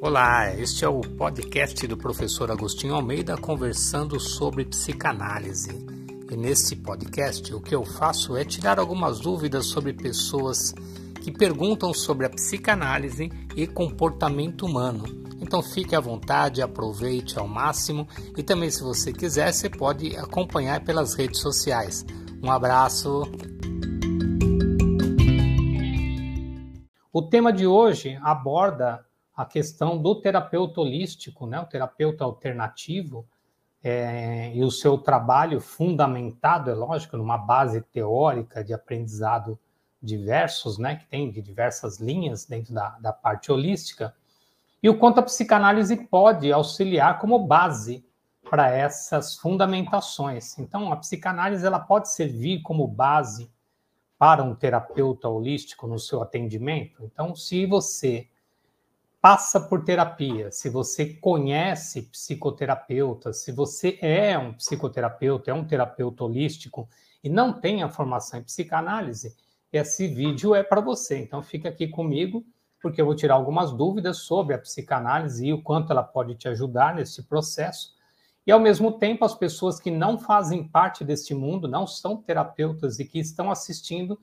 Olá, este é o podcast do professor Agostinho Almeida conversando sobre psicanálise. E neste podcast o que eu faço é tirar algumas dúvidas sobre pessoas que perguntam sobre a psicanálise e comportamento humano. Então fique à vontade, aproveite ao máximo e também se você quiser você pode acompanhar pelas redes sociais. Um abraço. O tema de hoje aborda a questão do terapeuta holístico, né, o terapeuta alternativo, é, e o seu trabalho fundamentado, é lógico, numa base teórica de aprendizado diversos, né, que tem de diversas linhas dentro da, da parte holística, e o quanto a psicanálise pode auxiliar como base para essas fundamentações. Então, a psicanálise ela pode servir como base para um terapeuta holístico no seu atendimento. Então, se você passa por terapia, se você conhece psicoterapeuta, se você é um psicoterapeuta, é um terapeuta holístico e não tem a formação em psicanálise, esse vídeo é para você. Então fica aqui comigo, porque eu vou tirar algumas dúvidas sobre a psicanálise e o quanto ela pode te ajudar nesse processo. E ao mesmo tempo, as pessoas que não fazem parte deste mundo, não são terapeutas e que estão assistindo,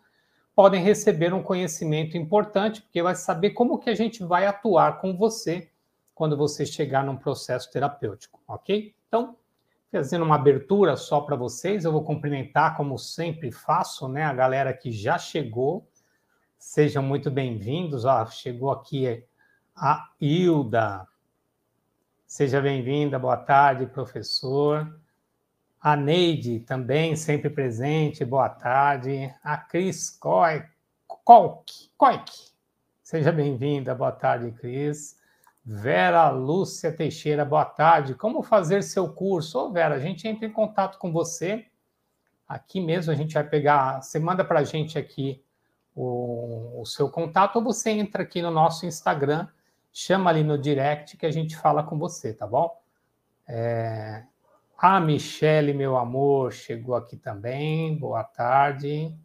podem receber um conhecimento importante, porque vai saber como que a gente vai atuar com você quando você chegar num processo terapêutico, ok? Então, fazendo uma abertura só para vocês, eu vou cumprimentar, como sempre faço, né, a galera que já chegou. Sejam muito bem-vindos. Ó, chegou aqui a Hilda. Seja bem-vinda, boa tarde, professor. A Neide, também sempre presente, boa tarde. A Cris Koik, seja bem-vinda, boa tarde, Cris. Vera Lúcia Teixeira, boa tarde. Como fazer seu curso? Ô, Vera, a gente entra em contato com você. Aqui mesmo a gente vai pegar, você manda para a gente aqui o, o seu contato ou você entra aqui no nosso Instagram, chama ali no direct que a gente fala com você, tá bom? É, a Michele, meu amor, chegou aqui também. Boa tarde.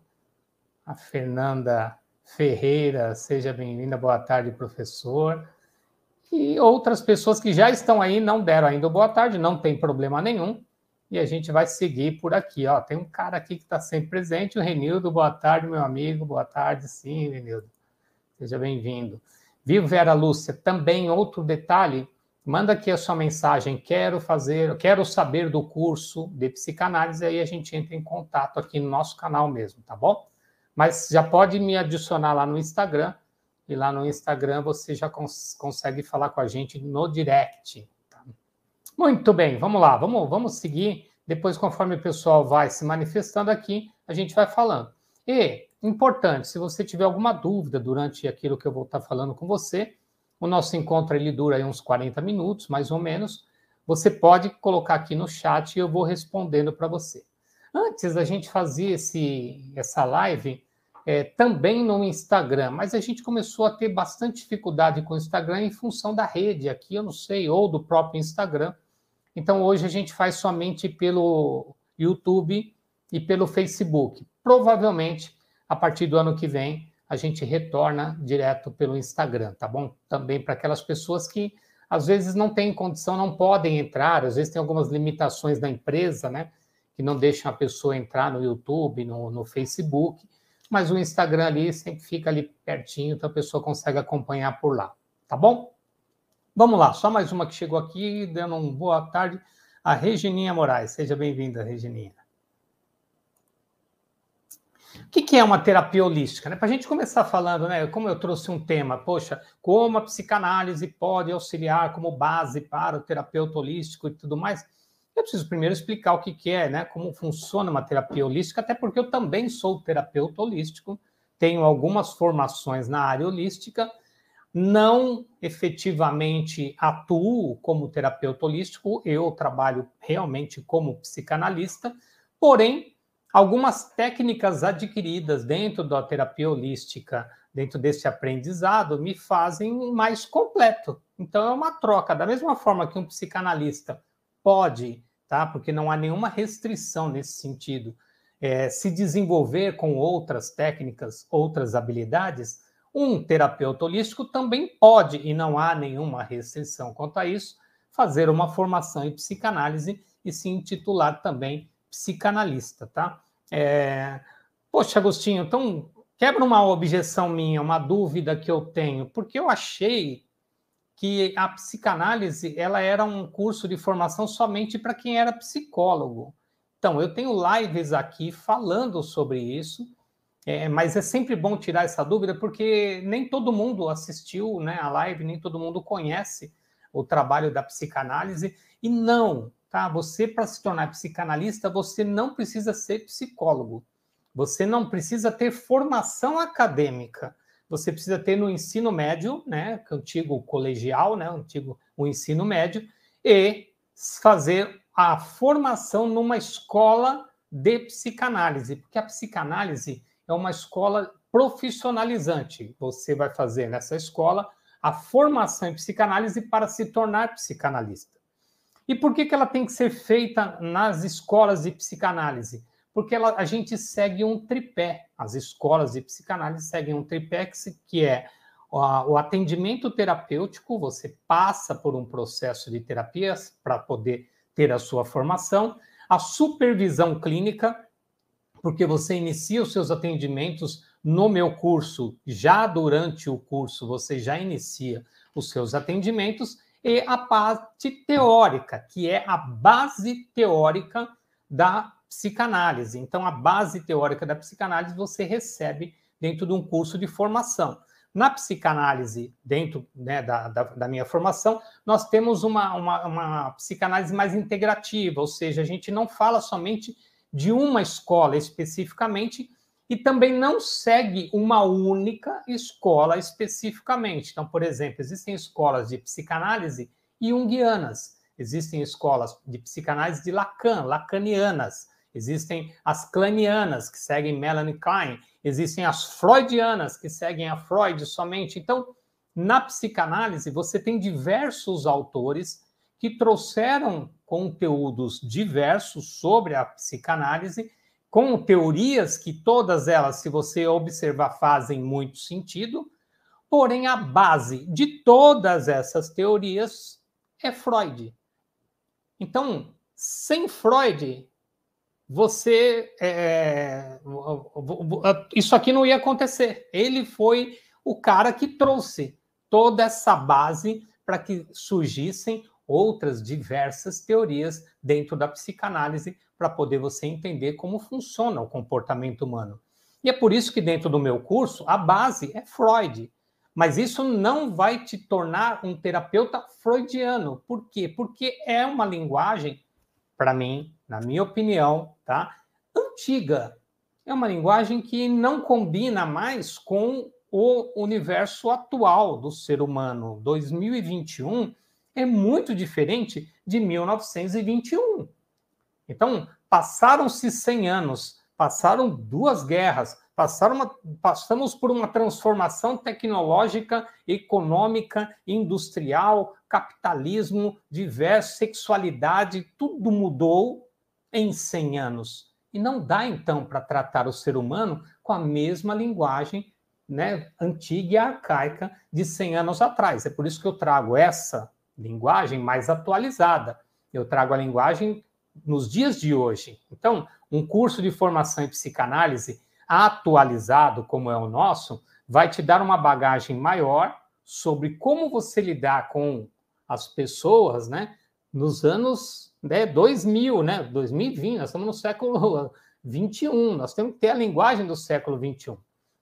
A Fernanda Ferreira, seja bem-vinda. Boa tarde, professor. E outras pessoas que já estão aí não deram ainda boa tarde, não tem problema nenhum. E a gente vai seguir por aqui. Ó, tem um cara aqui que está sempre presente, o Renildo. Boa tarde, meu amigo. Boa tarde, sim, Renildo. Seja bem-vindo. Viu, Vera Lúcia? Também outro detalhe Manda aqui a sua mensagem, quero fazer, quero saber do curso de psicanálise, aí a gente entra em contato aqui no nosso canal mesmo, tá bom? Mas já pode me adicionar lá no Instagram, e lá no Instagram você já cons consegue falar com a gente no direct. Tá? Muito bem, vamos lá, vamos, vamos seguir. Depois, conforme o pessoal vai se manifestando aqui, a gente vai falando. E, importante, se você tiver alguma dúvida durante aquilo que eu vou estar falando com você, o nosso encontro ele dura uns 40 minutos, mais ou menos. Você pode colocar aqui no chat e eu vou respondendo para você. Antes a gente fazia esse, essa live é, também no Instagram, mas a gente começou a ter bastante dificuldade com o Instagram em função da rede aqui, eu não sei, ou do próprio Instagram. Então hoje a gente faz somente pelo YouTube e pelo Facebook. Provavelmente a partir do ano que vem a gente retorna direto pelo Instagram, tá bom? Também para aquelas pessoas que às vezes não têm condição, não podem entrar, às vezes tem algumas limitações da empresa, né? Que não deixam a pessoa entrar no YouTube, no, no Facebook, mas o Instagram ali sempre fica ali pertinho, então a pessoa consegue acompanhar por lá, tá bom? Vamos lá, só mais uma que chegou aqui, dando uma boa tarde, a Regininha Moraes. Seja bem-vinda, Regininha. O que, que é uma terapia holística? Né? Para a gente começar falando, né, como eu trouxe um tema, poxa, como a psicanálise pode auxiliar como base para o terapeuta holístico e tudo mais, eu preciso primeiro explicar o que, que é, né, como funciona uma terapia holística, até porque eu também sou terapeuta holístico, tenho algumas formações na área holística, não efetivamente atuo como terapeuta holístico, eu trabalho realmente como psicanalista, porém algumas técnicas adquiridas dentro da terapia holística, dentro desse aprendizado, me fazem mais completo. Então é uma troca, da mesma forma que um psicanalista pode, tá? Porque não há nenhuma restrição nesse sentido, é, se desenvolver com outras técnicas, outras habilidades. Um terapeuta holístico também pode, e não há nenhuma restrição quanto a isso, fazer uma formação em psicanálise e se intitular também psicanalista, tá? É... Poxa, Agostinho, então quebra uma objeção minha, uma dúvida que eu tenho, porque eu achei que a psicanálise ela era um curso de formação somente para quem era psicólogo. Então, eu tenho lives aqui falando sobre isso, é, mas é sempre bom tirar essa dúvida, porque nem todo mundo assistiu né, a live, nem todo mundo conhece o trabalho da psicanálise. E não, tá? Você, para se tornar psicanalista, você não precisa ser psicólogo. Você não precisa ter formação acadêmica. Você precisa ter no ensino médio, né, antigo colegial, né, antigo o ensino médio, e fazer a formação numa escola de psicanálise, porque a psicanálise é uma escola profissionalizante. Você vai fazer nessa escola a formação em psicanálise para se tornar psicanalista. E por que, que ela tem que ser feita nas escolas de psicanálise? Porque ela, a gente segue um tripé. As escolas de psicanálise seguem um tripé que, que é o atendimento terapêutico, você passa por um processo de terapias para poder ter a sua formação, a supervisão clínica, porque você inicia os seus atendimentos no meu curso, já durante o curso você já inicia os seus atendimentos, e a parte teórica, que é a base teórica da psicanálise. Então, a base teórica da psicanálise você recebe dentro de um curso de formação. Na psicanálise, dentro né, da, da, da, minha formação, nós temos uma, uma, uma psicanálise mais integrativa, ou seja, a gente não fala somente de uma escola especificamente e também não segue uma única escola especificamente. Então, por exemplo, existem escolas de psicanálise junguianas, existem escolas de psicanálise de Lacan, lacanianas, existem as clanianas, que seguem Melanie Klein, existem as freudianas, que seguem a Freud somente. Então, na psicanálise, você tem diversos autores que trouxeram conteúdos diversos sobre a psicanálise, com teorias que todas elas, se você observar, fazem muito sentido, porém a base de todas essas teorias é Freud. Então, sem Freud, você. É, isso aqui não ia acontecer. Ele foi o cara que trouxe toda essa base para que surgissem outras diversas teorias dentro da psicanálise para poder você entender como funciona o comportamento humano. E é por isso que dentro do meu curso a base é Freud. Mas isso não vai te tornar um terapeuta freudiano. Por quê? Porque é uma linguagem, para mim, na minha opinião, tá? Antiga. É uma linguagem que não combina mais com o universo atual do ser humano. 2021 é muito diferente de 1921. Então, passaram-se 100 anos, passaram duas guerras, passaram uma, passamos por uma transformação tecnológica, econômica, industrial, capitalismo, diverso, sexualidade, tudo mudou em 100 anos. E não dá, então, para tratar o ser humano com a mesma linguagem né, antiga e arcaica de 100 anos atrás. É por isso que eu trago essa linguagem mais atualizada. Eu trago a linguagem nos dias de hoje. Então, um curso de formação em psicanálise atualizado, como é o nosso, vai te dar uma bagagem maior sobre como você lidar com as pessoas, né? Nos anos né, 2000, né? 2020, nós estamos no século 21, nós temos que ter a linguagem do século 21.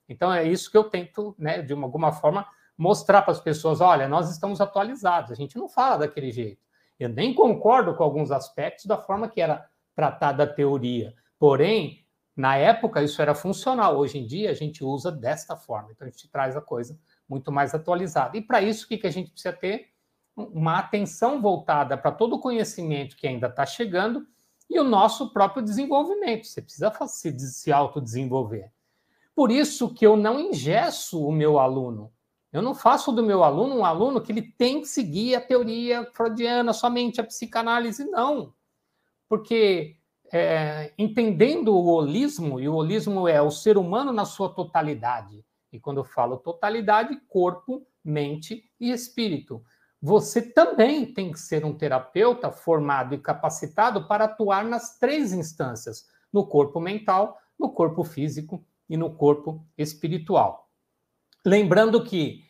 Então, é isso que eu tento, né, de alguma forma, mostrar para as pessoas: olha, nós estamos atualizados, a gente não fala daquele jeito. Eu nem concordo com alguns aspectos da forma que era tratada a teoria. Porém, na época isso era funcional. Hoje em dia a gente usa desta forma. Então a gente traz a coisa muito mais atualizada. E para isso, o que, que a gente precisa ter? Uma atenção voltada para todo o conhecimento que ainda está chegando e o nosso próprio desenvolvimento. Você precisa se, se autodesenvolver. Por isso que eu não ingesso o meu aluno. Eu não faço do meu aluno um aluno que ele tem que seguir a teoria freudiana, somente a psicanálise, não. Porque é, entendendo o holismo, e o holismo é o ser humano na sua totalidade, E quando eu falo totalidade, corpo, mente e espírito. Você também tem que ser um terapeuta formado e capacitado para atuar nas três instâncias: no corpo mental, no corpo físico e no corpo espiritual. Lembrando que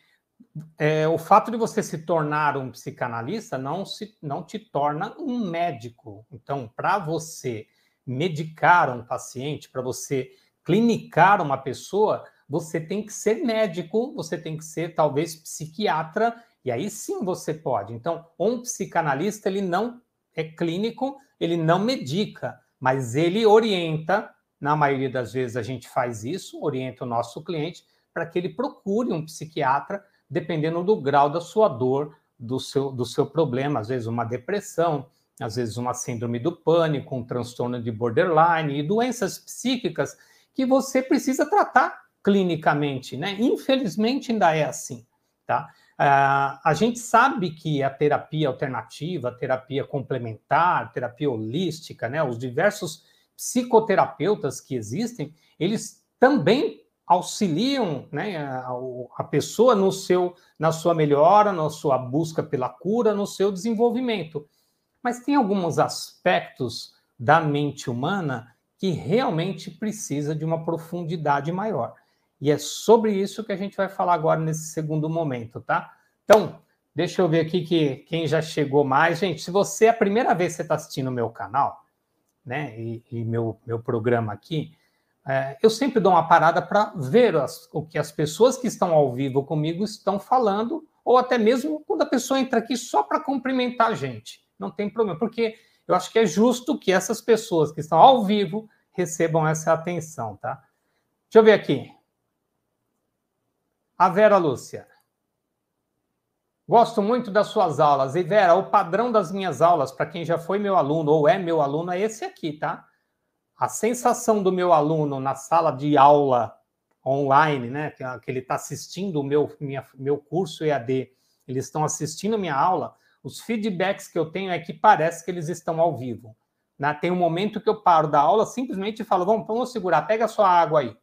é, o fato de você se tornar um psicanalista não, se, não te torna um médico. Então, para você medicar um paciente, para você clinicar uma pessoa, você tem que ser médico, você tem que ser talvez psiquiatra, e aí sim você pode. Então, um psicanalista, ele não é clínico, ele não medica, mas ele orienta, na maioria das vezes a gente faz isso, orienta o nosso cliente para que ele procure um psiquiatra dependendo do grau da sua dor, do seu, do seu problema, às vezes uma depressão, às vezes uma síndrome do pânico, um transtorno de borderline e doenças psíquicas que você precisa tratar clinicamente, né? Infelizmente ainda é assim, tá? Uh, a gente sabe que a terapia alternativa, a terapia complementar, a terapia holística, né? Os diversos psicoterapeutas que existem, eles também auxiliam né, a, a, pessoa no seu, na sua melhora, na sua busca pela cura, no seu desenvolvimento. Mas tem alguns aspectos da mente humana que realmente precisa de uma profundidade maior. E é sobre isso que a gente vai falar agora nesse segundo momento, tá? Então, deixa eu ver aqui que quem já chegou mais. Gente, se você é a primeira vez que você está assistindo o meu canal, né, e, e meu, meu programa aqui, é, eu sempre dou uma parada para ver as, o que as pessoas que estão ao vivo comigo estão falando, ou até mesmo quando a pessoa entra aqui só para cumprimentar a gente. Não tem problema, porque eu acho que é justo que essas pessoas que estão ao vivo recebam essa atenção, tá? Deixa eu ver aqui. A Vera Lúcia. Gosto muito das suas aulas. E Vera, o padrão das minhas aulas, para quem já foi meu aluno ou é meu aluno, é esse aqui, tá? A sensação do meu aluno na sala de aula online, né, que, ele está assistindo o meu, minha, meu curso EAD, eles estão assistindo minha aula, os feedbacks que eu tenho é que parece que eles estão ao vivo. Né? Tem um momento que eu paro da aula, simplesmente falo, vamos, vamos segurar, pega a sua água aí.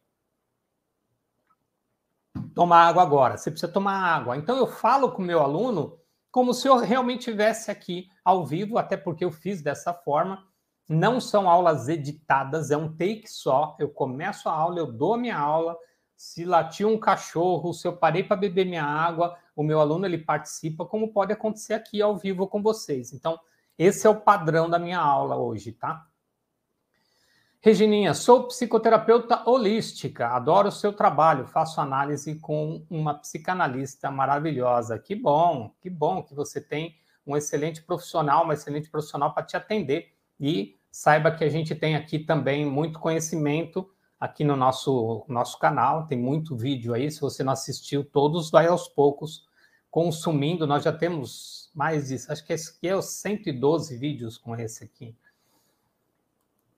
Toma água agora, você precisa tomar água. Então eu falo com o meu aluno como se eu realmente estivesse aqui ao vivo, até porque eu fiz dessa forma, não são aulas editadas, é um take só. Eu começo a aula, eu dou a minha aula. Se latiu um cachorro, se eu parei para beber minha água, o meu aluno ele participa, como pode acontecer aqui ao vivo com vocês. Então, esse é o padrão da minha aula hoje, tá? Regininha, sou psicoterapeuta holística, adoro o seu trabalho, faço análise com uma psicanalista maravilhosa. Que bom, que bom que você tem um excelente profissional, uma excelente profissional para te atender e saiba que a gente tem aqui também muito conhecimento aqui no nosso, nosso canal, tem muito vídeo aí, se você não assistiu todos, vai aos poucos consumindo, nós já temos mais de, acho que esse aqui é os 112 vídeos com esse aqui.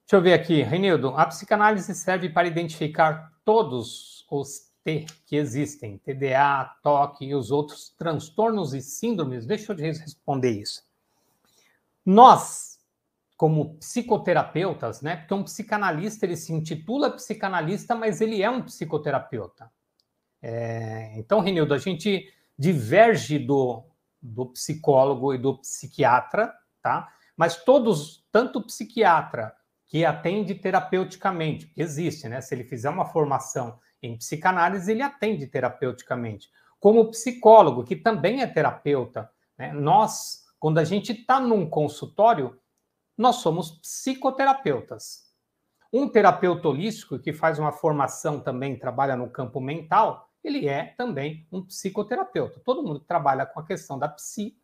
Deixa eu ver aqui, Renildo, a psicanálise serve para identificar todos os T que existem, TDA, TOC e os outros transtornos e síndromes? Deixa eu responder isso. Nós como psicoterapeutas, né? Porque um psicanalista ele se intitula psicanalista, mas ele é um psicoterapeuta. É, então, Renildo, a gente diverge do, do psicólogo e do psiquiatra, tá? Mas todos, tanto o psiquiatra que atende terapeuticamente, existe, né? Se ele fizer uma formação em psicanálise, ele atende terapeuticamente. Como o psicólogo, que também é terapeuta, né? Nós, quando a gente está num consultório, nós somos psicoterapeutas. Um terapeuta holístico que faz uma formação também, trabalha no campo mental, ele é também um psicoterapeuta. Todo mundo que trabalha com a questão da psi,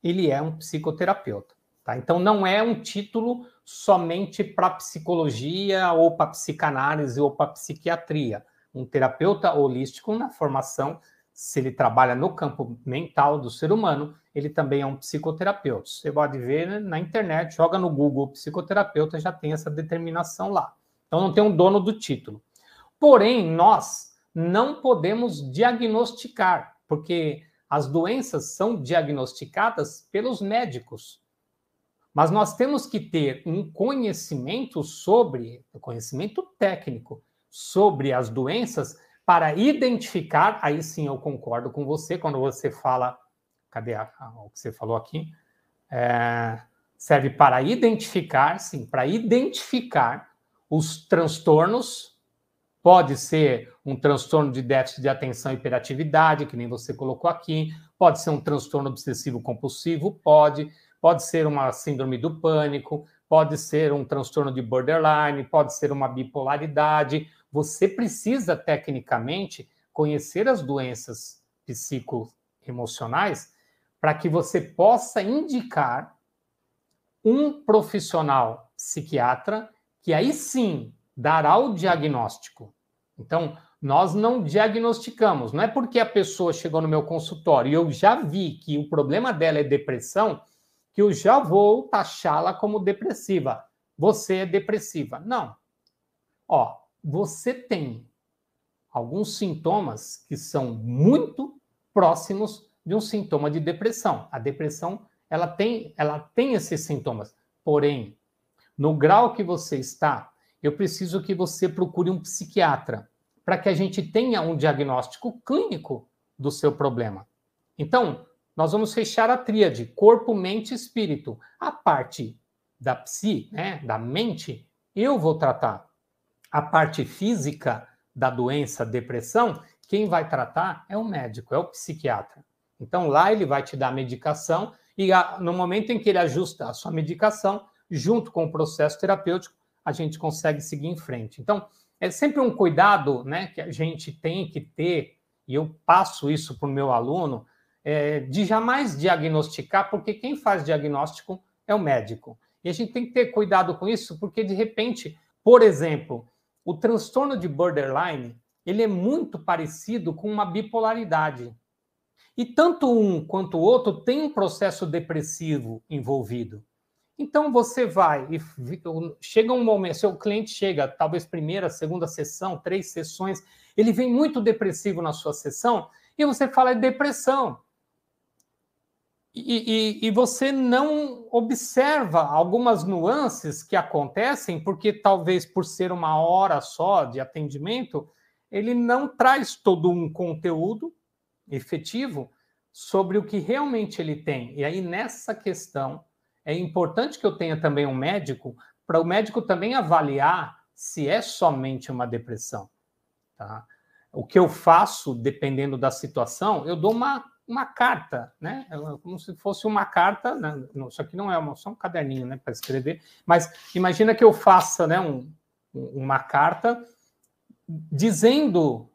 ele é um psicoterapeuta. Tá? Então, não é um título somente para psicologia ou para psicanálise ou para psiquiatria. Um terapeuta holístico na formação se ele trabalha no campo mental do ser humano, ele também é um psicoterapeuta. Você pode ver na internet, joga no Google psicoterapeuta, já tem essa determinação lá. Então não tem um dono do título. Porém, nós não podemos diagnosticar, porque as doenças são diagnosticadas pelos médicos. Mas nós temos que ter um conhecimento sobre, conhecimento técnico sobre as doenças para identificar, aí sim eu concordo com você, quando você fala, cadê a, o que você falou aqui? É, serve para identificar, sim, para identificar os transtornos. Pode ser um transtorno de déficit de atenção e hiperatividade, que nem você colocou aqui. Pode ser um transtorno obsessivo compulsivo, pode. Pode ser uma síndrome do pânico, pode ser um transtorno de borderline, pode ser uma bipolaridade. Você precisa, tecnicamente, conhecer as doenças psicoemocionais para que você possa indicar um profissional psiquiatra que aí sim dará o diagnóstico. Então, nós não diagnosticamos, não é porque a pessoa chegou no meu consultório e eu já vi que o problema dela é depressão, que eu já vou taxá-la como depressiva. Você é depressiva. Não. Ó, você tem alguns sintomas que são muito próximos de um sintoma de depressão. A depressão ela tem, ela tem esses sintomas. Porém, no grau que você está, eu preciso que você procure um psiquiatra para que a gente tenha um diagnóstico clínico do seu problema. Então, nós vamos fechar a tríade corpo, mente e espírito. A parte da psi, né, da mente, eu vou tratar. A parte física da doença, depressão, quem vai tratar é o médico, é o psiquiatra. Então lá ele vai te dar medicação e no momento em que ele ajusta a sua medicação, junto com o processo terapêutico, a gente consegue seguir em frente. Então, é sempre um cuidado né, que a gente tem que ter, e eu passo isso para o meu aluno, é, de jamais diagnosticar, porque quem faz diagnóstico é o médico. E a gente tem que ter cuidado com isso, porque de repente, por exemplo, o transtorno de borderline, ele é muito parecido com uma bipolaridade. E tanto um quanto o outro tem um processo depressivo envolvido. Então você vai e chega um momento, seu cliente chega, talvez primeira, segunda sessão, três sessões, ele vem muito depressivo na sua sessão e você fala é depressão. E, e, e, você não observa algumas nuances que acontecem, porque talvez por ser uma hora só de atendimento, ele não traz todo um conteúdo efetivo sobre o que realmente ele tem. E aí, nessa questão, é importante que eu tenha também um médico, para o médico também avaliar se é somente uma depressão. Tá? O que eu faço, dependendo da situação, eu dou uma uma carta, né? Como se fosse uma carta, né? isso aqui não é uma, só um caderninho, né, para escrever, mas imagina que eu faça, né, um, uma carta dizendo,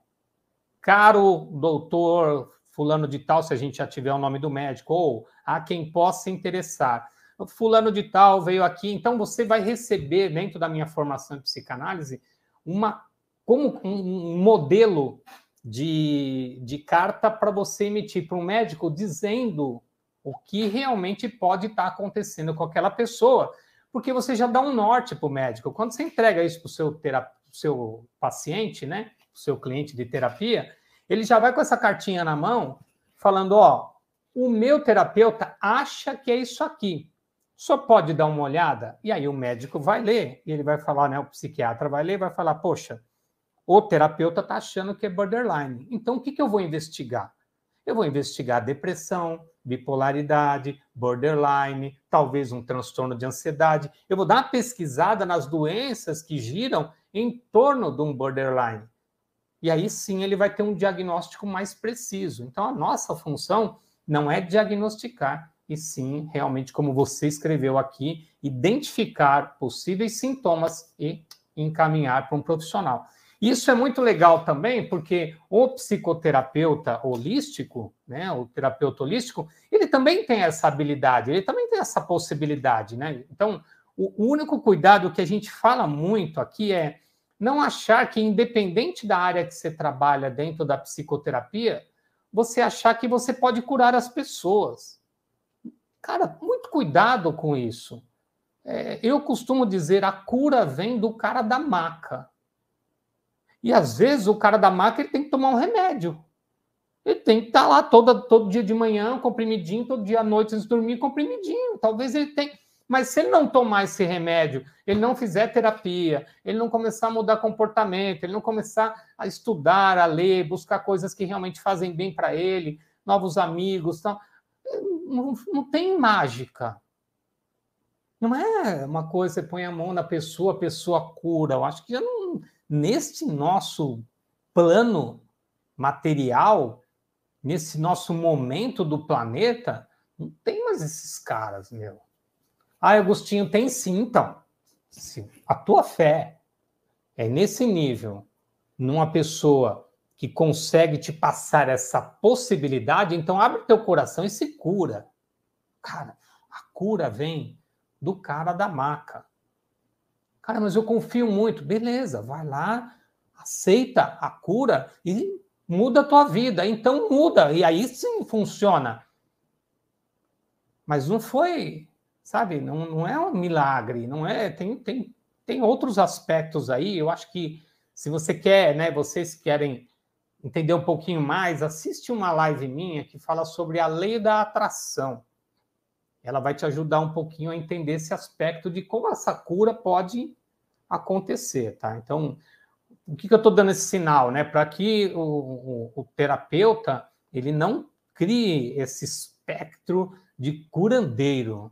caro doutor fulano de tal, se a gente já tiver o nome do médico, ou a quem possa interessar. Fulano de tal veio aqui, então você vai receber dentro da minha formação de psicanálise uma como um modelo de, de carta para você emitir para um médico dizendo o que realmente pode estar tá acontecendo com aquela pessoa, porque você já dá um norte para o médico. Quando você entrega isso para o seu, seu paciente, né, o seu cliente de terapia, ele já vai com essa cartinha na mão, falando: ó, o meu terapeuta acha que é isso aqui. Só pode dar uma olhada? E aí o médico vai ler, e ele vai falar, né? O psiquiatra vai ler vai falar: poxa, o terapeuta está achando que é borderline. Então, o que, que eu vou investigar? Eu vou investigar depressão, bipolaridade, borderline, talvez um transtorno de ansiedade. Eu vou dar uma pesquisada nas doenças que giram em torno de um borderline. E aí sim ele vai ter um diagnóstico mais preciso. Então, a nossa função não é diagnosticar, e sim, realmente, como você escreveu aqui, identificar possíveis sintomas e encaminhar para um profissional. Isso é muito legal também, porque o psicoterapeuta holístico, né, o terapeuta holístico, ele também tem essa habilidade, ele também tem essa possibilidade, né? Então, o único cuidado que a gente fala muito aqui é não achar que, independente da área que você trabalha dentro da psicoterapia, você achar que você pode curar as pessoas. Cara, muito cuidado com isso. É, eu costumo dizer, a cura vem do cara da maca. E às vezes o cara da maca ele tem que tomar um remédio. Ele tem que estar tá lá todo, todo dia de manhã, comprimidinho, todo dia à noite antes de dormir, comprimidinho. Talvez ele tenha. Mas se ele não tomar esse remédio, ele não fizer terapia, ele não começar a mudar comportamento, ele não começar a estudar, a ler, buscar coisas que realmente fazem bem para ele, novos amigos, tal, não, não tem mágica. Não é uma coisa, você põe a mão na pessoa, a pessoa cura. Eu acho que já não, neste nosso plano material, nesse nosso momento do planeta, não tem mais esses caras, meu. Ah, Agostinho, tem sim, então. Se a tua fé é nesse nível, numa pessoa que consegue te passar essa possibilidade, então abre teu coração e se cura. Cara, a cura vem do cara da maca. Cara, mas eu confio muito. Beleza, vai lá, aceita a cura e muda a tua vida. Então muda, e aí sim funciona. Mas não foi, sabe, não, não é um milagre, não é. Tem, tem, tem outros aspectos aí. Eu acho que se você quer, né, vocês querem entender um pouquinho mais, assiste uma live minha que fala sobre a lei da atração ela vai te ajudar um pouquinho a entender esse aspecto de como essa cura pode acontecer, tá? Então, o que, que eu estou dando esse sinal, né? Para que o, o, o, terapeuta ele não crie esse espectro de curandeiro.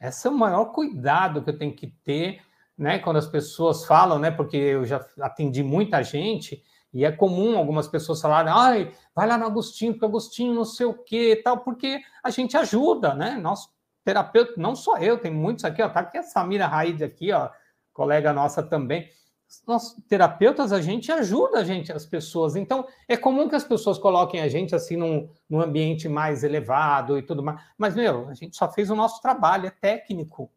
Esse é o maior cuidado que eu tenho que ter, né? Quando as pessoas falam, né? Porque eu já atendi muita gente e é comum algumas pessoas falarem, ai, vai lá no Agostinho, porque Agostinho não sei o quê tal, porque a gente ajuda, né? Nós terapeuta, não só eu, tem muitos aqui, ó, tá aqui a Samira Raid aqui, ó, colega nossa também. Nós terapeutas, a gente ajuda a gente, as pessoas. Então, é comum que as pessoas coloquem a gente assim num, num ambiente mais elevado e tudo mais. Mas, meu, a gente só fez o nosso trabalho, é técnico.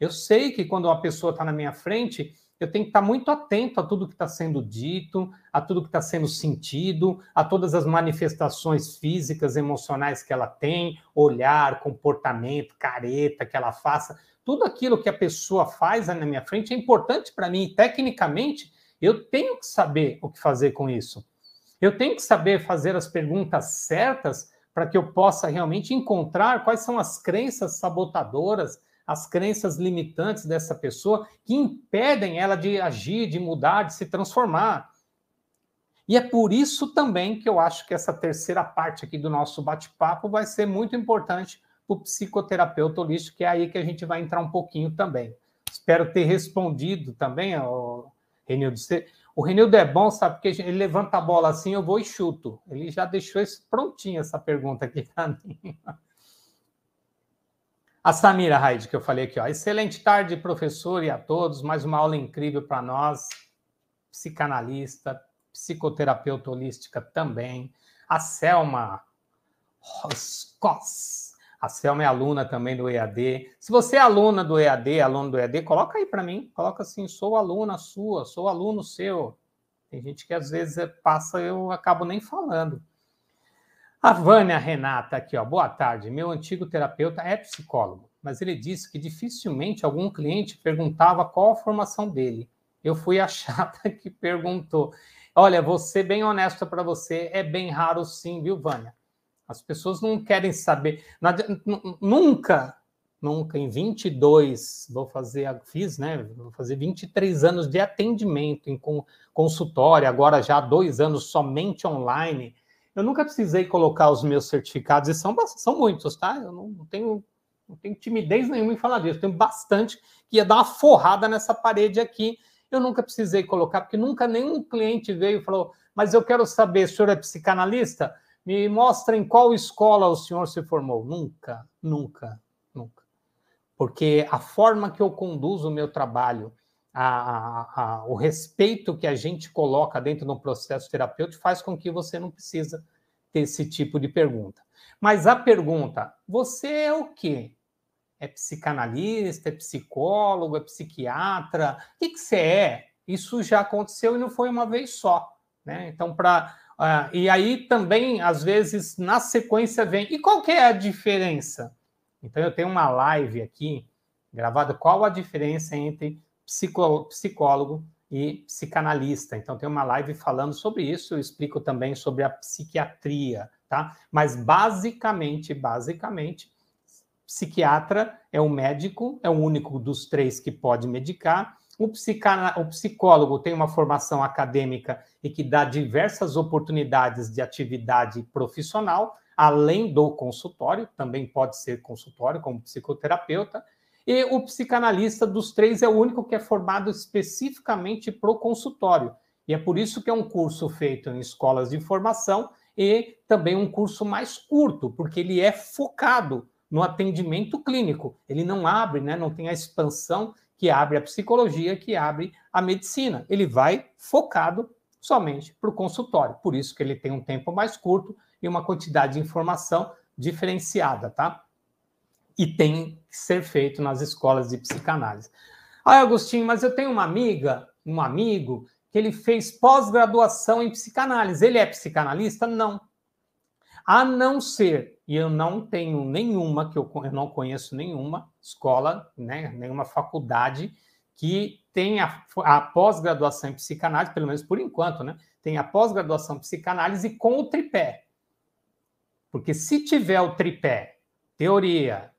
Eu sei que quando uma pessoa está na minha frente, eu tenho que estar muito atento a tudo que está sendo dito, a tudo que está sendo sentido, a todas as manifestações físicas, emocionais que ela tem, olhar, comportamento, careta que ela faça. Tudo aquilo que a pessoa faz na minha frente é importante para mim. Tecnicamente, eu tenho que saber o que fazer com isso. Eu tenho que saber fazer as perguntas certas para que eu possa realmente encontrar quais são as crenças sabotadoras, as crenças limitantes dessa pessoa que impedem ela de agir, de mudar, de se transformar. E é por isso também que eu acho que essa terceira parte aqui do nosso bate-papo vai ser muito importante para o psicoterapeuta holístico, que é aí que a gente vai entrar um pouquinho também. Espero ter respondido também, ó, Renildo. O Renildo é bom, sabe, porque ele levanta a bola assim, eu vou e chuto. Ele já deixou isso prontinho, essa pergunta aqui para mim. A Samira Raid, que eu falei aqui, ó. Excelente tarde, professor, e a todos. Mais uma aula incrível para nós. Psicanalista, psicoterapeuta holística também. A Selma Roscos. A Selma é aluna também do EAD. Se você é aluna do EAD, aluno do EAD, coloca aí para mim. Coloca assim, sou aluna sua, sou aluno seu. Tem gente que às vezes passa, eu acabo nem falando. A Vânia Renata aqui, ó. Boa tarde. Meu antigo terapeuta é psicólogo, mas ele disse que dificilmente algum cliente perguntava qual a formação dele. Eu fui a chata que perguntou. Olha, vou ser bem honesta para você, é bem raro sim, viu, Vânia? As pessoas não querem saber. Nunca, nunca, em 22, vou fazer, fiz, né? Vou fazer 23 anos de atendimento em consultório, agora já há dois anos somente online eu nunca precisei colocar os meus certificados, e são, são muitos, tá? Eu não, tenho, não tenho timidez nenhuma em falar disso. Tenho bastante que ia dar uma forrada nessa parede aqui. Eu nunca precisei colocar, porque nunca nenhum cliente veio e falou: Mas eu quero saber, o senhor é psicanalista? Me mostra em qual escola o senhor se formou. Nunca, nunca, nunca. Porque a forma que eu conduzo o meu trabalho, a, a, a, o respeito que a gente coloca dentro do processo terapêutico faz com que você não precisa ter esse tipo de pergunta. Mas a pergunta, você é o quê? É psicanalista, é psicólogo, é psiquiatra? O que, que você é? Isso já aconteceu e não foi uma vez só. Né? Então, para. Ah, e aí também, às vezes, na sequência vem. E qual que é a diferença? Então, eu tenho uma live aqui gravada. Qual a diferença entre psicólogo e psicanalista. Então, tem uma live falando sobre isso, eu explico também sobre a psiquiatria, tá? Mas, basicamente, basicamente, psiquiatra é o médico, é o único dos três que pode medicar. O, o psicólogo tem uma formação acadêmica e que dá diversas oportunidades de atividade profissional, além do consultório, também pode ser consultório como psicoterapeuta. E o psicanalista dos três é o único que é formado especificamente para o consultório. E é por isso que é um curso feito em escolas de formação e também um curso mais curto, porque ele é focado no atendimento clínico. Ele não abre, né, não tem a expansão que abre a psicologia, que abre a medicina. Ele vai focado somente para o consultório. Por isso que ele tem um tempo mais curto e uma quantidade de informação diferenciada, tá? E tem que ser feito nas escolas de psicanálise. Ah, Agostinho, mas eu tenho uma amiga, um amigo, que ele fez pós-graduação em psicanálise. Ele é psicanalista? Não. A não ser, e eu não tenho nenhuma, que eu, eu não conheço nenhuma escola, né, nenhuma faculdade que tenha a pós-graduação em psicanálise, pelo menos por enquanto, né, tem a pós-graduação em psicanálise com o tripé. Porque se tiver o tripé, teoria,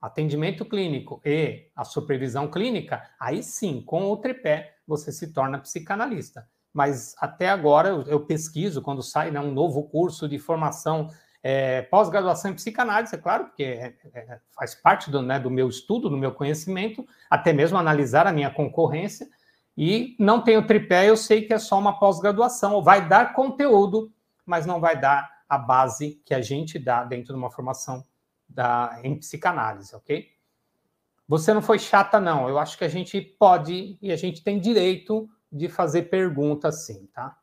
atendimento clínico e a supervisão clínica, aí sim, com o tripé, você se torna psicanalista. Mas até agora eu, eu pesquiso, quando sai né, um novo curso de formação é, pós-graduação em psicanálise, é claro, porque é, é, faz parte do, né, do meu estudo, do meu conhecimento, até mesmo analisar a minha concorrência, e não tenho tripé, eu sei que é só uma pós-graduação, vai dar conteúdo, mas não vai dar a base que a gente dá dentro de uma formação da, em psicanálise, ok? Você não foi chata, não. Eu acho que a gente pode e a gente tem direito de fazer perguntas sim, tá?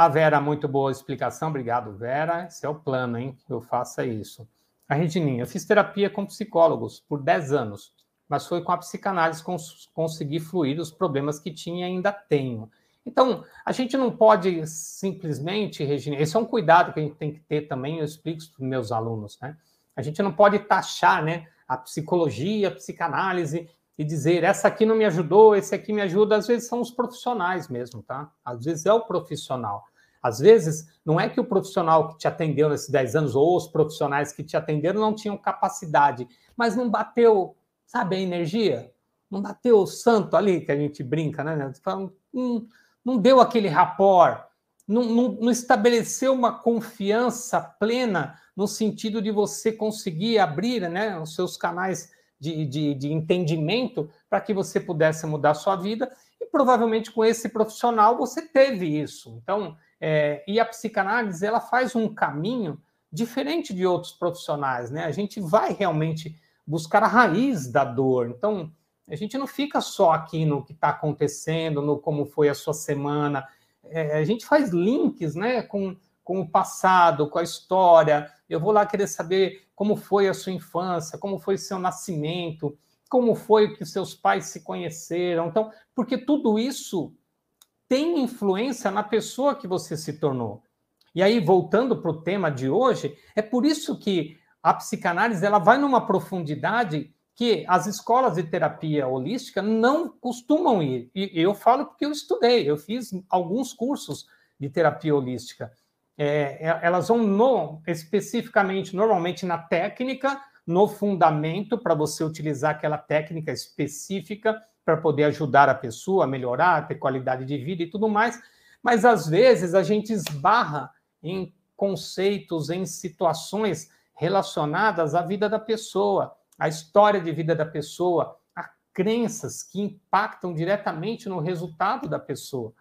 A Vera, muito boa explicação. Obrigado, Vera. Esse é o plano, hein? Que eu faça isso. A Regininha, eu fiz terapia com psicólogos por 10 anos, mas foi com a psicanálise que cons consegui fluir os problemas que tinha e ainda tenho. Então, a gente não pode simplesmente, Regina, esse é um cuidado que a gente tem que ter também, eu explico para os meus alunos, né? A gente não pode taxar né, a psicologia, a psicanálise e dizer essa aqui não me ajudou, esse aqui me ajuda. Às vezes são os profissionais mesmo, tá? Às vezes é o profissional. Às vezes não é que o profissional que te atendeu nesses 10 anos ou os profissionais que te atenderam não tinham capacidade, mas não bateu, sabe, a energia? Não bateu o santo ali que a gente brinca, né? Hum, não deu aquele rapport, não, não, não estabeleceu uma confiança plena no sentido de você conseguir abrir né, os seus canais de, de, de entendimento para que você pudesse mudar a sua vida. E provavelmente com esse profissional você teve isso. Então, é, e a psicanálise ela faz um caminho diferente de outros profissionais, né? A gente vai realmente buscar a raiz da dor. Então, a gente não fica só aqui no que está acontecendo, no como foi a sua semana. É, a gente faz links né, com, com o passado, com a história. Eu vou lá querer saber como foi a sua infância, como foi seu nascimento, como foi que seus pais se conheceram. Então, porque tudo isso tem influência na pessoa que você se tornou. E aí, voltando para o tema de hoje, é por isso que a psicanálise ela vai numa profundidade que as escolas de terapia holística não costumam ir. E eu falo porque eu estudei, eu fiz alguns cursos de terapia holística. É, é, elas vão no, especificamente, normalmente na técnica, no fundamento, para você utilizar aquela técnica específica para poder ajudar a pessoa a melhorar, ter qualidade de vida e tudo mais. Mas às vezes a gente esbarra em conceitos, em situações relacionadas à vida da pessoa a história de vida da pessoa, a crenças que impactam diretamente no resultado da pessoa.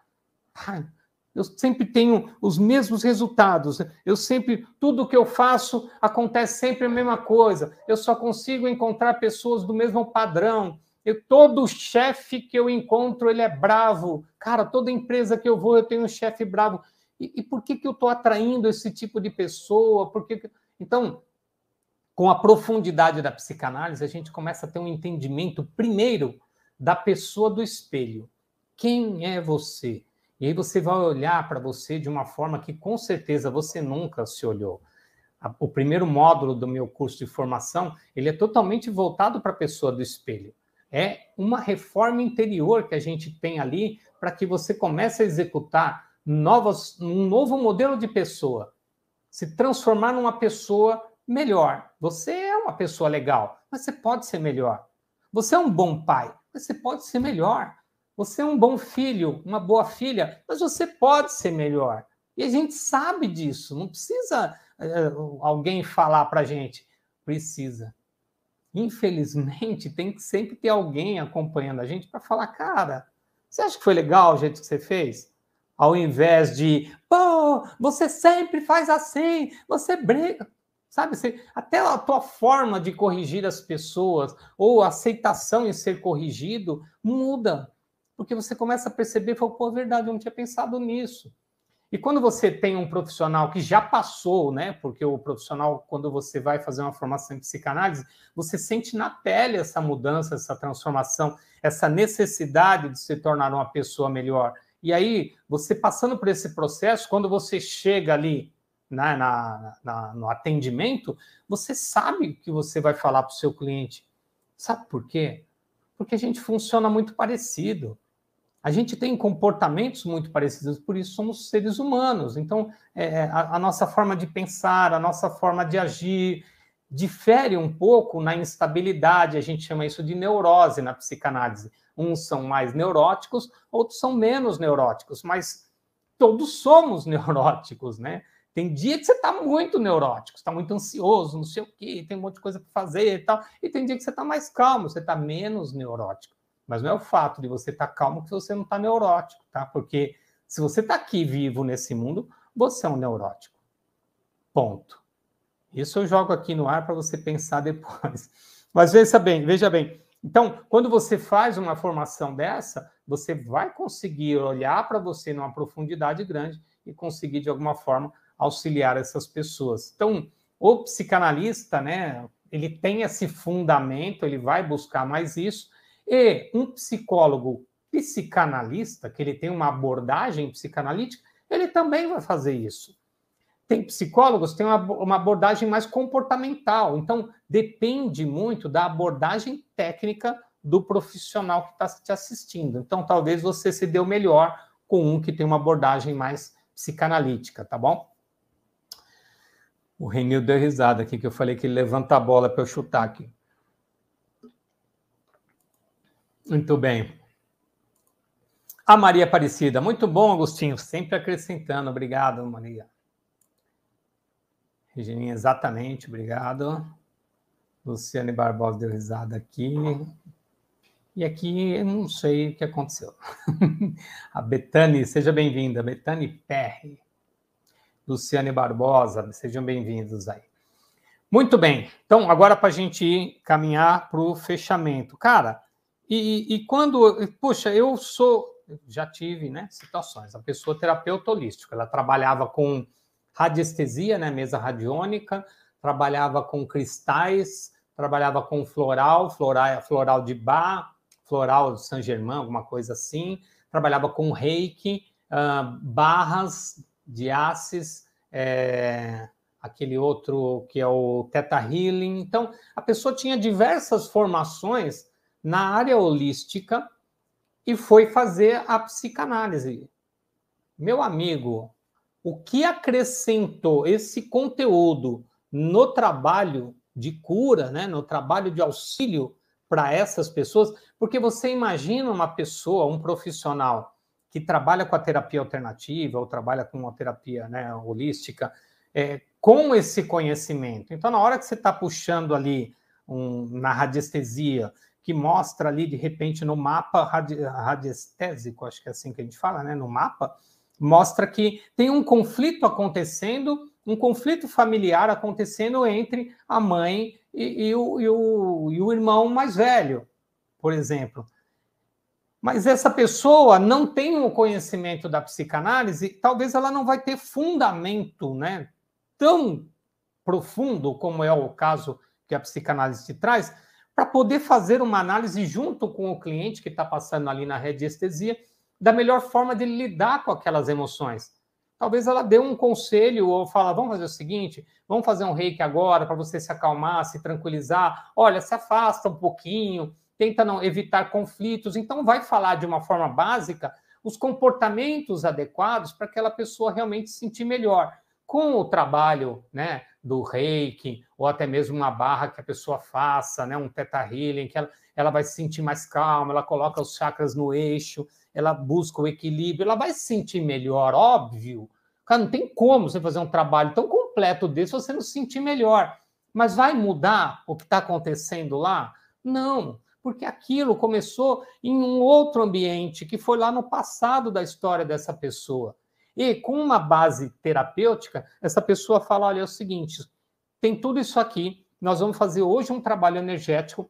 Eu sempre tenho os mesmos resultados. Eu sempre, tudo que eu faço acontece sempre a mesma coisa. Eu só consigo encontrar pessoas do mesmo padrão. Eu, todo chefe que eu encontro, ele é bravo. Cara, toda empresa que eu vou, eu tenho um chefe bravo. E, e, por que, que eu estou atraindo esse tipo de pessoa? Por que... Então, com a profundidade da psicanálise, a gente começa a ter um entendimento, primeiro, da pessoa do espelho. Quem é você? E aí você vai olhar para você de uma forma que com certeza você nunca se olhou. O primeiro módulo do meu curso de formação, ele é totalmente voltado para a pessoa do espelho. É uma reforma interior que a gente tem ali para que você comece a executar novos, um novo modelo de pessoa, se transformar numa pessoa melhor. Você é uma pessoa legal, mas você pode ser melhor. Você é um bom pai, mas você pode ser melhor. Você é um bom filho, uma boa filha, mas você pode ser melhor. E a gente sabe disso, não precisa uh, alguém falar para a gente. Precisa. Infelizmente, tem que sempre ter alguém acompanhando a gente para falar, cara, você acha que foi legal o jeito que você fez? Ao invés de, pô, você sempre faz assim, você briga. Sabe, você, até a tua forma de corrigir as pessoas ou aceitação em ser corrigido muda. Porque você começa a perceber, pô, é verdade, eu não tinha pensado nisso. E quando você tem um profissional que já passou, né? Porque o profissional, quando você vai fazer uma formação em psicanálise, você sente na pele essa mudança, essa transformação, essa necessidade de se tornar uma pessoa melhor. E aí, você passando por esse processo, quando você chega ali né, na, na, no atendimento, você sabe o que você vai falar para o seu cliente. Sabe por quê? Porque a gente funciona muito parecido. A gente tem comportamentos muito parecidos, por isso somos seres humanos. Então, é, é, a, a, nossa forma de pensar, a nossa forma de agir, difere um pouco na instabilidade. A gente chama isso de neurose na psicanálise. Uns são mais neuróticos, outros são menos neuróticos, mas todos somos neuróticos, né? Tem dia que você está muito neurótico, está muito ansioso, não sei o quê, tem um monte de coisa para fazer e tal. E tem dia que você está mais calmo, você está menos neurótico. Mas não é o fato de você estar tá calmo que você não está neurótico, tá? Porque se você está aqui vivo nesse mundo, você é um neurótico. Ponto. Isso eu jogo aqui no ar para você pensar depois. Mas veja bem, veja bem. Então, quando você faz uma formação dessa, você vai conseguir olhar para você numa profundidade grande e conseguir, de alguma forma, auxiliar essas pessoas. Então, o psicanalista, né, ele tem esse fundamento, ele vai buscar mais isso, e um psicólogo psicanalista, que ele tem uma abordagem psicanalítica, ele também vai fazer isso. Tem psicólogos que têm uma, uma abordagem mais comportamental, então depende muito da abordagem técnica do profissional que está te assistindo. Então, talvez você se deu melhor com um que tem uma abordagem mais psicanalítica, tá bom? O Renil deu risada aqui, que eu falei que ele levanta a bola para eu chutar aqui. Muito bem. A Maria Aparecida. Muito bom, Agostinho. Sempre acrescentando. Obrigado, Maria. Regininha, exatamente. Obrigado. Luciane Barbosa deu risada aqui. E aqui eu não sei o que aconteceu. a Betane, seja bem-vinda. Betane Perry. Luciane Barbosa, sejam bem-vindos aí. Muito bem. Então, agora para a gente caminhar para o fechamento. Cara, e, e quando, poxa, eu sou, já tive, né, situações. A pessoa terapeuta holística, ela trabalhava com radiestesia, né, mesa radiônica, trabalhava com cristais, trabalhava com floral, floral, floral de bar, floral de Saint Germain, alguma coisa assim, trabalhava com reiki, uh, barras de aces, é, aquele outro que é o Theta Healing. Então, a pessoa tinha diversas formações na área holística e foi fazer a psicanálise. Meu amigo, o que acrescentou esse conteúdo no trabalho de cura, né, no trabalho de auxílio para essas pessoas? Porque você imagina uma pessoa, um profissional que trabalha com a terapia alternativa ou trabalha com a terapia né, holística, é, com esse conhecimento. Então, na hora que você está puxando ali um, na radiestesia que mostra ali, de repente, no mapa radi radiestésico, acho que é assim que a gente fala, né? No mapa, mostra que tem um conflito acontecendo, um conflito familiar acontecendo entre a mãe e, e, o, e, o, e o irmão mais velho, por exemplo. Mas essa pessoa não tem o conhecimento da psicanálise, talvez ela não vai ter fundamento né, tão profundo como é o caso que a psicanálise te traz, para poder fazer uma análise junto com o cliente que está passando ali na radiestesia da melhor forma de lidar com aquelas emoções. Talvez ela dê um conselho ou fala: vamos fazer o seguinte, vamos fazer um reiki agora para você se acalmar, se tranquilizar. Olha, se afasta um pouquinho, tenta não evitar conflitos. Então, vai falar de uma forma básica os comportamentos adequados para aquela pessoa realmente se sentir melhor. Com o trabalho né, do reiki, ou até mesmo uma barra que a pessoa faça, né, um teta healing, que ela, ela vai se sentir mais calma, ela coloca os chakras no eixo, ela busca o equilíbrio, ela vai se sentir melhor, óbvio. Cara, não tem como você fazer um trabalho tão completo desse se você não se sentir melhor. Mas vai mudar o que está acontecendo lá? Não, porque aquilo começou em um outro ambiente que foi lá no passado da história dessa pessoa. E com uma base terapêutica, essa pessoa fala: olha, é o seguinte, tem tudo isso aqui, nós vamos fazer hoje um trabalho energético.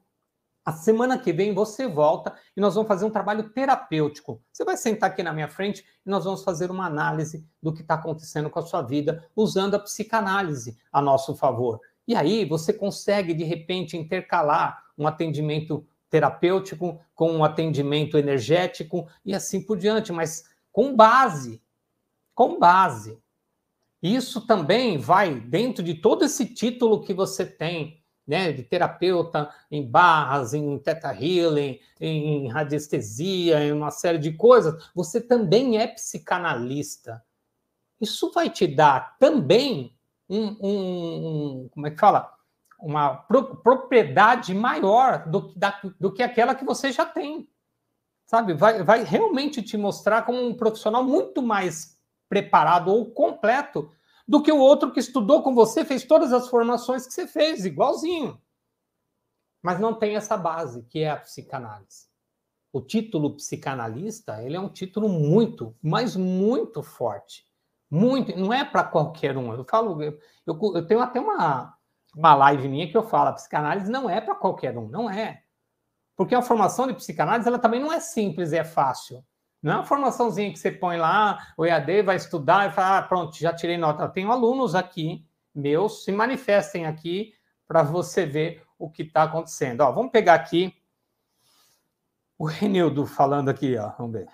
A semana que vem você volta e nós vamos fazer um trabalho terapêutico. Você vai sentar aqui na minha frente e nós vamos fazer uma análise do que está acontecendo com a sua vida, usando a psicanálise a nosso favor. E aí você consegue, de repente, intercalar um atendimento terapêutico com um atendimento energético e assim por diante, mas com base. Com base. Isso também vai dentro de todo esse título que você tem, né, de terapeuta em barras, em teta healing, em radiestesia, em uma série de coisas, você também é psicanalista. Isso vai te dar também um, um, um como é que fala? Uma pro, propriedade maior do, da, do que aquela que você já tem. Sabe? Vai, vai realmente te mostrar como um profissional muito mais preparado ou completo do que o outro que estudou com você, fez todas as formações que você fez, igualzinho. Mas não tem essa base, que é a psicanálise. O título psicanalista, ele é um título muito, mas muito forte. Muito, não é para qualquer um. Eu falo, eu, eu, tenho até uma, uma live minha que eu falo, a psicanálise não é para qualquer um, não é. Porque a formação de psicanálise ela também não é simples, é fácil. Não é uma formaçãozinha que você põe lá, o EAD vai estudar e fala, ah, pronto, já tirei nota. Eu tenho alunos aqui, meus, se manifestem aqui para você ver o que está acontecendo. Ó, vamos pegar aqui o Renildo falando aqui, ó, vamos ver.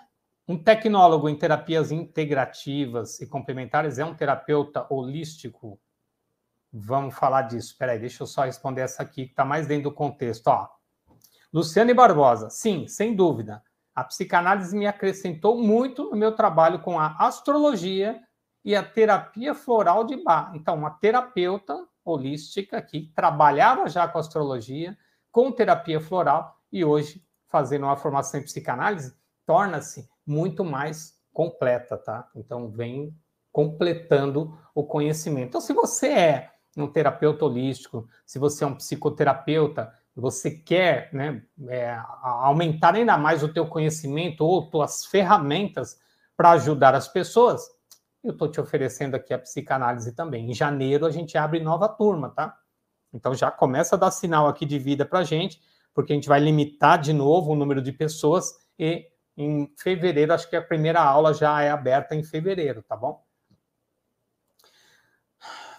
Um tecnólogo em terapias integrativas e complementares é um terapeuta holístico? Vamos falar disso. Espera aí, deixa eu só responder essa aqui, que está mais dentro do contexto. Ó. Luciane Barbosa, sim, sem dúvida. A psicanálise me acrescentou muito no meu trabalho com a astrologia e a terapia floral de Bach. Então, uma terapeuta holística que trabalhava já com astrologia, com terapia floral e hoje fazendo uma formação em psicanálise, torna-se muito mais completa, tá? Então vem completando o conhecimento. Então, se você é um terapeuta holístico, se você é um psicoterapeuta, você quer né, é, aumentar ainda mais o teu conhecimento ou tuas ferramentas para ajudar as pessoas, eu estou te oferecendo aqui a psicanálise também. Em janeiro a gente abre nova turma, tá? Então já começa a dar sinal aqui de vida para a gente, porque a gente vai limitar de novo o número de pessoas e em fevereiro, acho que a primeira aula já é aberta em fevereiro, tá bom?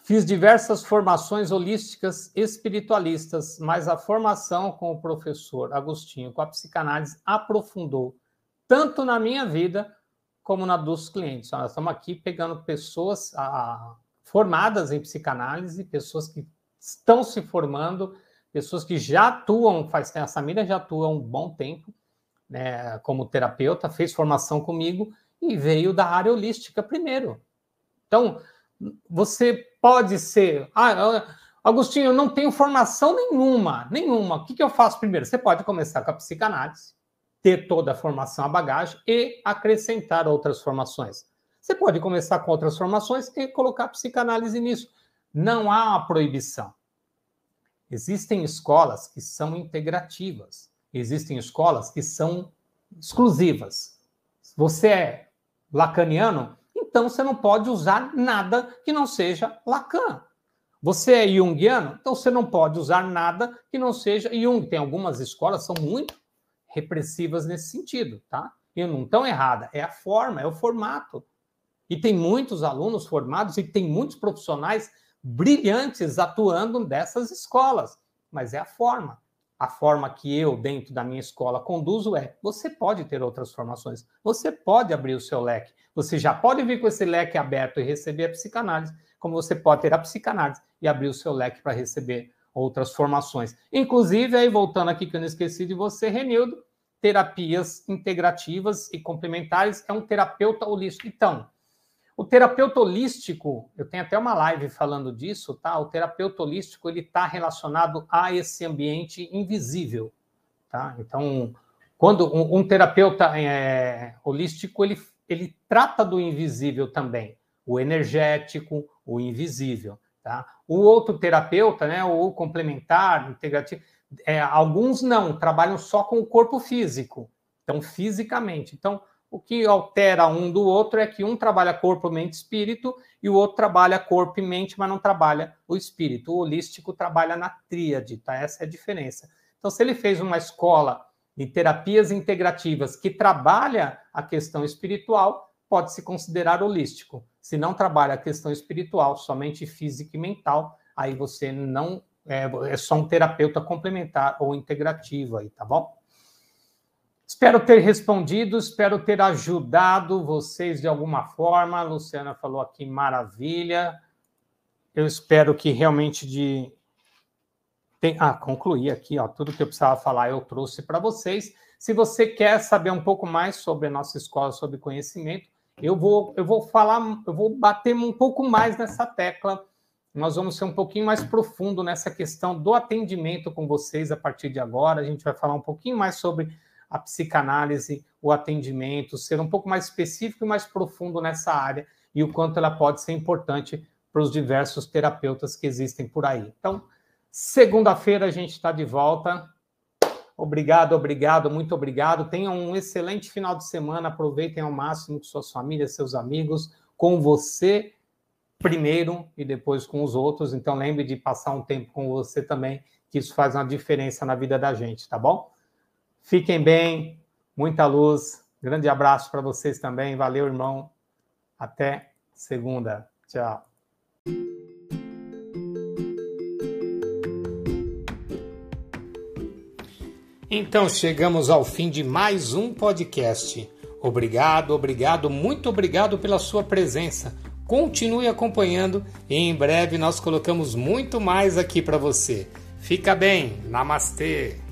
Fiz diversas formações holísticas espiritualistas, mas a formação com o professor Agostinho, com a psicanálise, aprofundou tanto na minha vida como na dos clientes. Nós estamos aqui pegando pessoas formadas em psicanálise, pessoas que estão se formando, pessoas que já atuam, faz a Samira já atua um bom tempo, né, como terapeuta, fez formação comigo e veio da área holística primeiro. Então, você pode ser. Ah, Agostinho, eu não tenho formação nenhuma, nenhuma. O que, que eu faço primeiro? Você pode começar com a psicanálise, ter toda a formação, a bagagem e acrescentar outras formações. Você pode começar com outras formações e colocar a psicanálise nisso. Não há uma proibição. Existem escolas que são integrativas. Existem escolas que são exclusivas. Você é lacaniano, então você não pode usar nada que não seja Lacan. Você é junguiano, então você não pode usar nada que não seja Jung. Tem algumas escolas são muito repressivas nesse sentido, tá? E não estão errada, é a forma, é o formato. E tem muitos alunos formados e tem muitos profissionais brilhantes atuando dessas escolas, mas é a forma a forma que eu, dentro da minha escola, conduzo é: você pode ter outras formações, você pode abrir o seu leque, você já pode vir com esse leque aberto e receber a psicanálise, como você pode ter a psicanálise e abrir o seu leque para receber outras formações. Inclusive, aí voltando aqui que eu não esqueci de você, Renildo, terapias integrativas e complementares é um terapeuta holístico. Então, O terapeuta holístico, eu tenho até uma live falando disso, tá? O terapeuta holístico ele está relacionado a esse ambiente invisível, tá? Então, quando um, um terapeuta é, holístico ele, ele trata do invisível também, o energético, o invisível, tá? O outro terapeuta, né? O complementar, integrativo, é, alguns não trabalham só com o corpo físico, então fisicamente. Então o que altera um do outro é que um trabalha corpo, mente, espírito e o outro trabalha corpo e mente, mas não trabalha o espírito. O holístico trabalha na tríade, tá? Essa é a diferença. Então, se ele fez uma escola de terapias integrativas que trabalha a questão espiritual, pode se considerar holístico. Se não trabalha a questão espiritual, somente física e mental, aí você não é, é só um terapeuta complementar ou integrativo aí, tá bom? Espero ter respondido, espero ter ajudado vocês de alguma forma. A Luciana falou aqui maravilha. Eu espero que realmente de tem... ah, concluí aqui, ó, tudo que eu precisava falar eu trouxe para vocês. Se você quer saber um pouco mais sobre a nossa escola sobre conhecimento, eu vou eu vou falar, eu vou bater um pouco mais nessa tecla. Nós vamos ser um pouquinho mais profundo nessa questão do atendimento com vocês a partir de agora. A gente vai falar um pouquinho mais sobre a psicanálise, o atendimento, ser um pouco mais específico e mais profundo nessa área e o quanto ela pode ser importante para os diversos terapeutas que existem por aí. Então, segunda-feira a gente está de volta. Obrigado, obrigado, muito obrigado. Tenham um excelente final de semana. Aproveitem ao máximo com suas famílias, seus amigos, com você primeiro e depois com os outros. Então, lembre de passar um tempo com você também, que isso faz uma diferença na vida da gente, tá bom? Fiquem bem, muita luz. Grande abraço para vocês também. Valeu, irmão. Até segunda. Tchau. Então chegamos ao fim de mais um podcast. Obrigado, obrigado, muito obrigado pela sua presença. Continue acompanhando e em breve nós colocamos muito mais aqui para você. Fica bem. Namastê.